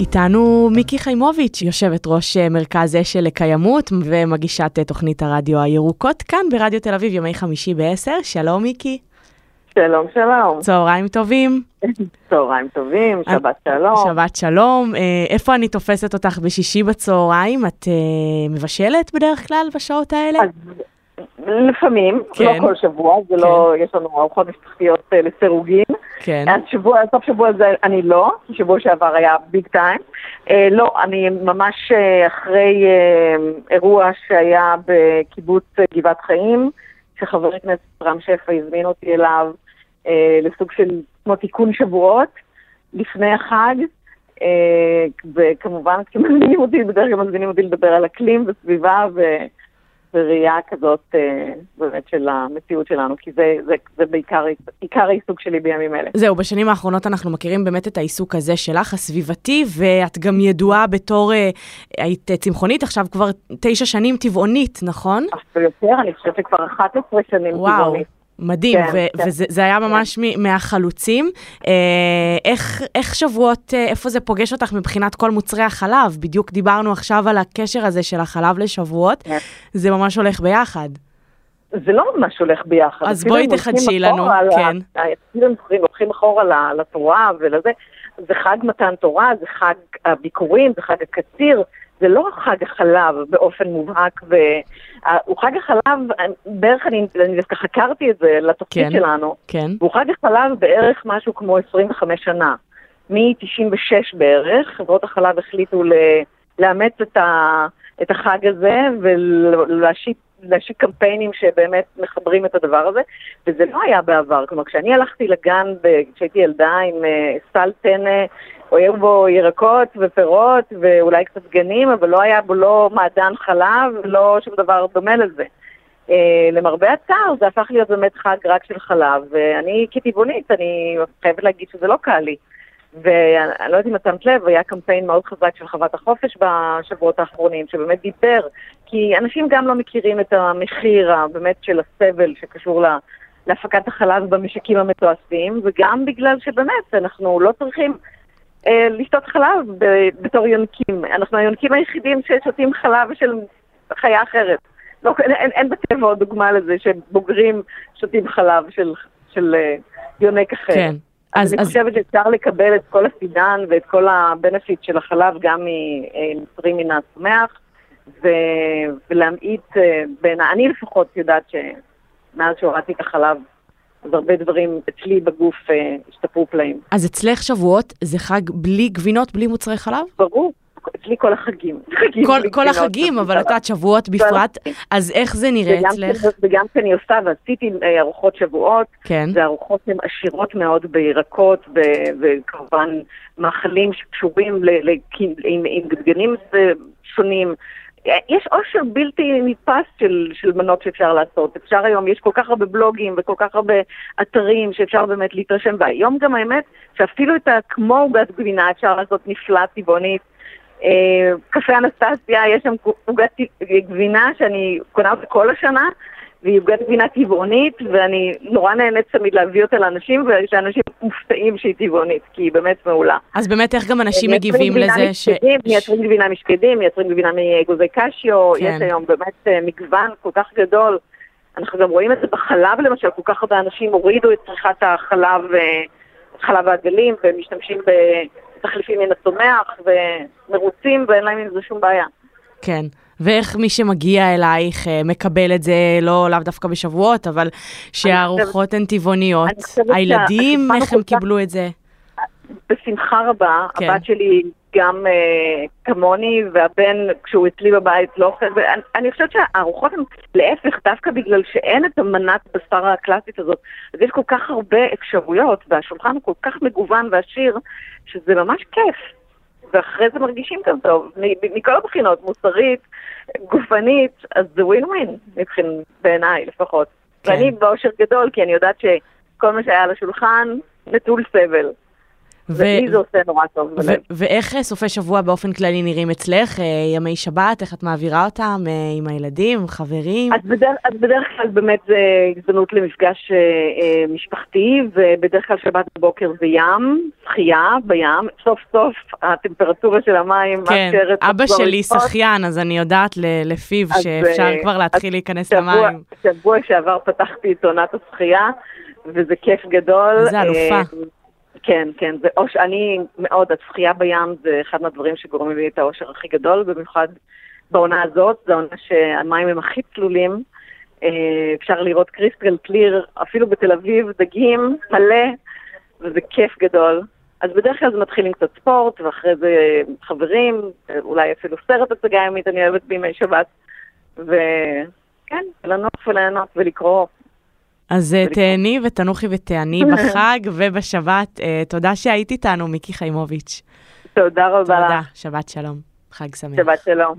איתנו מיקי חיימוביץ', יושבת ראש אה, מרכז אשל לקיימות ומגישת אה, תוכנית הרדיו הירוקות כאן ברדיו תל אביב, ימי חמישי ב-10. שלום מיקי. שלום, שלום. צהריים טובים. צהריים טובים, שבת שלום. שבת שלום. אה, איפה אני תופסת אותך בשישי בצהריים? את מבשלת בדרך כלל בשעות האלה? אז לפעמים, כן. לא כל שבוע, זה לא, כן. לא, יש לנו ארוחות משפחתיות לסירוגין. כן. עד שבוע, סוף שבוע הזה אני לא, שבוע שעבר היה ביג טיים. אה, לא, אני ממש אה, אחרי אה, אירוע שהיה בקיבוץ גבעת חיים, שחבר הכנסת רם שפע הזמין אותי אליו אה, לסוג של כמו תיקון שבועות לפני החג. אה, וכמובן, כשמזמינים אותי, בדרך כלל מזמינים אותי לדבר על אקלים וסביבה, ו... וראייה כזאת אה, באמת של המציאות שלנו, כי זה, זה, זה בעיקר עיקר העיסוק שלי בימים אלה. זהו, בשנים האחרונות אנחנו מכירים באמת את העיסוק הזה שלך, הסביבתי, ואת גם ידועה בתור, אה, היית צמחונית, עכשיו כבר תשע שנים טבעונית, נכון? אפילו יותר, אני חושבת שכבר 11 שנים וואו. טבעונית. מדהים, כן, ו- כן. וזה היה ממש כן. מהחלוצים. אה, איך, איך שבועות, אה, איפה זה פוגש אותך מבחינת כל מוצרי החלב? בדיוק דיברנו עכשיו על הקשר הזה של החלב לשבועות, כן. זה ממש הולך ביחד. זה לא ממש הולך ביחד. אז בואי תחדשי לנו, כן. אפילו הם הולכים אחורה לתורה ולזה. זה חג מתן תורה, זה חג הביקורים, זה חג הקציר, זה לא חג החלב באופן מובהק, והוא חג החלב, בערך אני, אני דווקא חקרתי את זה לתוכנית כן, שלנו, כן. והוא חג החלב בערך משהו כמו 25 שנה. מ-96 בערך, חברות החלב החליטו לאמץ את, ה, את החג הזה ולהשיק להשיק קמפיינים שבאמת מחברים את הדבר הזה, וזה לא היה בעבר. כלומר, כשאני הלכתי לגן כשהייתי ילדה עם uh, סל טנא או היו בו ירקות ופירות ואולי קצת גנים, אבל לא היה בו לא מעדן חלב ולא שום דבר דומה לזה. Uh, למרבה הצער זה הפך להיות באמת חג רק של חלב, ואני כטבעונית, אני חייבת להגיד שזה לא קל לי. ואני לא יודעת אם את שמת לב, היה קמפיין מאוד חזק של חוות החופש בשבועות האחרונים, שבאמת דיבר, כי אנשים גם לא מכירים את המחיר באמת של הסבל שקשור לה, להפקת החלב במשקים המתועשים, וגם בגלל שבאמת אנחנו לא צריכים לשתות חלב ב- בתור יונקים. אנחנו היונקים היחידים ששותים חלב של חיה אחרת. לא, אין, אין בטבע עוד דוגמה לזה שבוגרים שותים חלב של, של אה, יונק אחר. כן. אז, אני אז... חושבת שאפשר לקבל את כל הסידן ואת כל הבנפיט של החלב גם ממוצרים מן הצומח, ו... ולהמעיט אה, בין... אני לפחות יודעת שמאז שהורדתי את החלב, אז הרבה דברים אצלי בגוף אה, השתפרו פלאים. אז אצלך שבועות זה חג בלי גבינות, בלי מוצרי חלב? ברור. אצלי כל החגים. כל, כל החגים, אבל את יודעת, שבועות בפרט, אז איך זה נראה אצלך? וגם כשאני עושה, ועשיתי אה, ארוחות שבועות, כן. זה ארוחות הן עשירות מאוד בירקות, וכמובן מאכלים שקשורים עם גדגנים שונים. יש עושר בלתי נתפס של, של מנות שאפשר לעשות. אפשר היום, יש כל כך הרבה בלוגים וכל כך הרבה אתרים שאפשר באמת להתרשם, והיום גם האמת שאפילו את הכמו עוגת גבינה אפשר לעשות נפלא טבעונית. אה, קפה אנסטסיה, יש שם עוגת גבינה שאני קונה אותה כל השנה, והיא עוגת גבינה טבעונית, ואני נורא נהנית תמיד להביא אותה לאנשים, ושאנשים מופתעים שהיא טבעונית, כי היא באמת מעולה. אז באמת איך גם אנשים מגיבים לזה ש... מייצרים גבינה משקדים, מייצרים גבינה מאגוזי קשיו, כן. יש היום באמת אה, מגוון כל כך גדול. אנחנו גם רואים את זה בחלב למשל, כל כך הרבה אנשים הורידו את צריכת החלב, אה, חלב העגלים, ומשתמשים ב... תחליפים מן הצומח ומרוצים ואין להם עם זה שום בעיה. כן. ואיך מי שמגיע אלייך אה, מקבל את זה, לא לאו דווקא בשבועות, אבל שהארוחות הן טבעוניות. הילדים, איך הם קיבלו את זה? בשמחה רבה. כן. הבת שלי גם uh, כמוני, והבן, כשהוא אצלי בבית, לא אוכל. ואני אני חושבת שהארוחות הן להפך, דווקא בגלל שאין את המנת בשר הקלאסית הזאת. אז יש כל כך הרבה אפשרויות, והשולחן הוא כל כך מגוון ועשיר, שזה ממש כיף. ואחרי זה מרגישים גם טוב, מכל הבחינות, מוסרית, גופנית, אז זה ווין ווין, מבחינת, בעיניי לפחות. כן. ואני באושר גדול, כי אני יודעת שכל מה שהיה על השולחן נטול סבל. ולי זה עושה נורא טוב בלב. ואיך סופי שבוע באופן כללי נראים אצלך? ימי שבת, איך את מעבירה אותם עם הילדים, חברים? אז בדרך, אז בדרך כלל באמת זה הזדמנות למפגש משפחתי, ובדרך כלל שבת בבוקר זה ים, שחייה בים, סוף סוף הטמפרטורה של המים כן, אבא שלי שחיין, אז אני יודעת לפיו שאפשר כבר להתחיל להיכנס למים. שבוע שעבר פתחתי את עונת השחייה, וזה כיף גדול. זה אלופה. כן, כן, זה אוש, אני מאוד, השחייה בים זה אחד מהדברים שגורמים לי את האושר הכי גדול, במיוחד בעונה הזאת, זו עונה שהמים הם הכי צלולים, אפשר לראות קריסטל קליר, אפילו בתל אביב, דגים, מלא, וזה כיף גדול. אז בדרך כלל זה מתחיל עם קצת ספורט, ואחרי זה חברים, אולי אפילו סרט הצגה ימית, אני אוהבת בימי שבת. וכן, לנוח וליהנות ולקרוא. אז תהני ותנוחי ותעני בחג ובשבת. תודה שהיית איתנו, מיקי חיימוביץ'. תודה רבה. תודה, שבת שלום. חג שמח. שבת שלום.